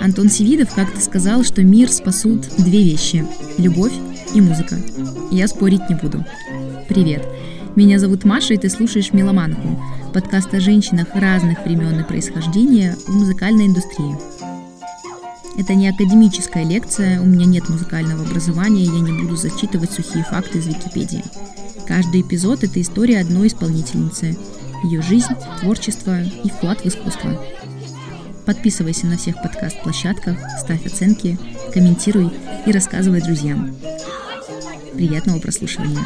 Антон Севидов как-то сказал, что мир спасут две вещи – любовь и музыка. Я спорить не буду. Привет! Меня зовут Маша, и ты слушаешь «Меломанку» – подкаст о женщинах разных времен и происхождения в музыкальной индустрии. Это не академическая лекция, у меня нет музыкального образования, я не буду зачитывать сухие факты из Википедии. Каждый эпизод – это история одной исполнительницы, ее жизнь, творчество и вклад в искусство. Подписывайся на всех подкаст-площадках, ставь оценки, комментируй и рассказывай друзьям. Приятного прослушивания!